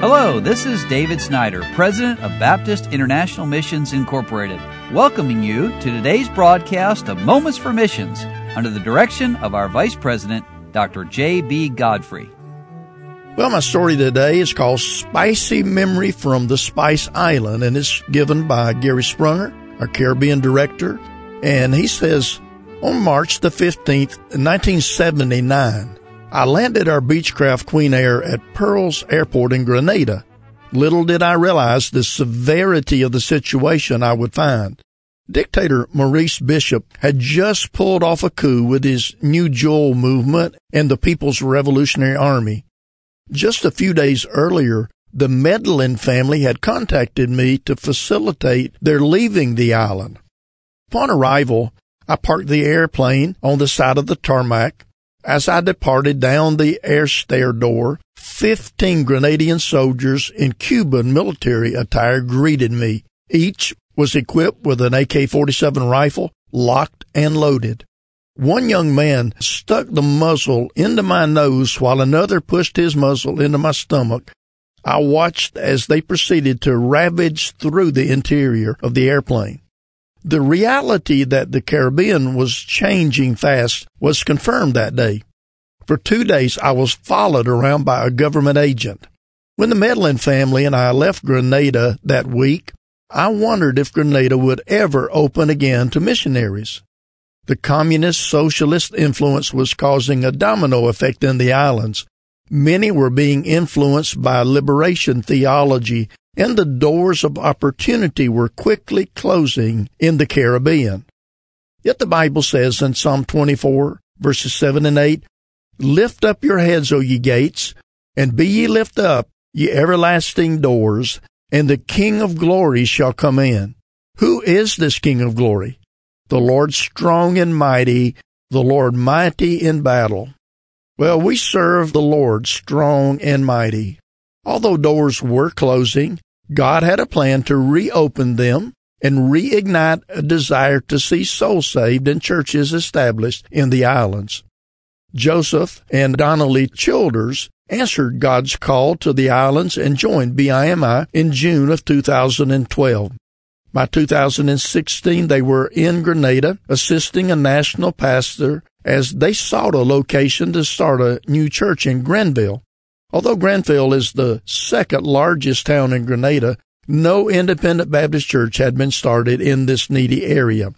Hello, this is David Snyder, President of Baptist International Missions Incorporated, welcoming you to today's broadcast of Moments for Missions under the direction of our Vice President, Dr. J.B. Godfrey. Well, my story today is called Spicy Memory from the Spice Island, and it's given by Gary Sprunger, our Caribbean director. And he says, on March the 15th, 1979, I landed our Beechcraft Queen Air at Pearls Airport in Grenada. Little did I realize the severity of the situation I would find. Dictator Maurice Bishop had just pulled off a coup with his New Jewel movement and the People's Revolutionary Army. Just a few days earlier, the Medlin family had contacted me to facilitate their leaving the island. Upon arrival, I parked the airplane on the side of the tarmac, as I departed down the air stair door, 15 Grenadian soldiers in Cuban military attire greeted me. Each was equipped with an AK-47 rifle, locked and loaded. One young man stuck the muzzle into my nose while another pushed his muzzle into my stomach. I watched as they proceeded to ravage through the interior of the airplane. The reality that the Caribbean was changing fast was confirmed that day. For two days, I was followed around by a government agent. When the Medlin family and I left Grenada that week, I wondered if Grenada would ever open again to missionaries. The communist socialist influence was causing a domino effect in the islands. Many were being influenced by liberation theology and the doors of opportunity were quickly closing in the Caribbean. Yet the Bible says in Psalm 24 verses 7 and 8, Lift up your heads, O ye gates, and be ye lift up, ye everlasting doors, and the King of glory shall come in. Who is this King of glory? The Lord strong and mighty, the Lord mighty in battle. Well, we serve the Lord strong and mighty. Although doors were closing, God had a plan to reopen them and reignite a desire to see souls saved and churches established in the islands. Joseph and Donnelly Childers answered God's call to the islands and joined BIMI in June of 2012. By 2016, they were in Grenada assisting a national pastor as they sought a location to start a new church in Grenville. Although Grenville is the second largest town in Grenada, no independent Baptist church had been started in this needy area.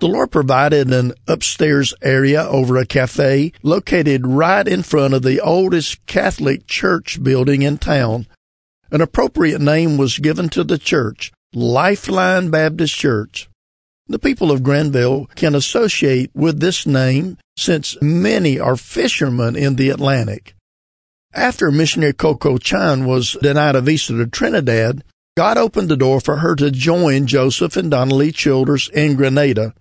The Lord provided an upstairs area over a cafe located right in front of the oldest Catholic church building in town. An appropriate name was given to the church, Lifeline Baptist Church. The people of Grenville can associate with this name since many are fishermen in the Atlantic. After missionary Coco Chan was denied a visa to Trinidad, God opened the door for her to join Joseph and Donnelly Childers in Grenada.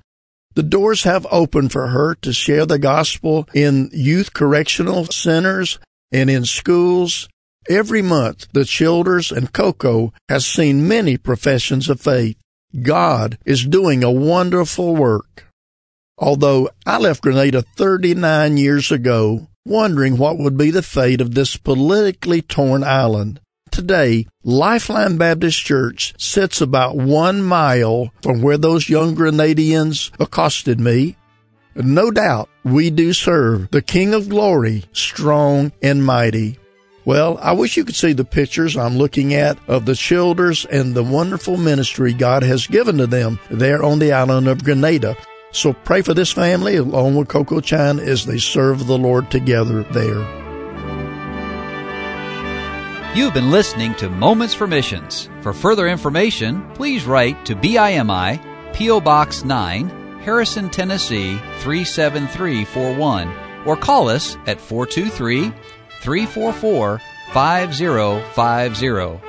The doors have opened for her to share the gospel in youth correctional centers and in schools. Every month, the Childers and Coco has seen many professions of faith. God is doing a wonderful work. Although I left Grenada 39 years ago, wondering what would be the fate of this politically torn island. Today, Lifeline Baptist Church sits about one mile from where those young Grenadians accosted me. No doubt we do serve the King of Glory, strong and mighty. Well, I wish you could see the pictures I'm looking at of the Childers and the wonderful ministry God has given to them there on the island of Grenada. So pray for this family along with Coco Chan as they serve the Lord together there. You've been listening to Moments for Missions. For further information, please write to BIMI, P.O. Box 9, Harrison, Tennessee 37341, or call us at 423 344 5050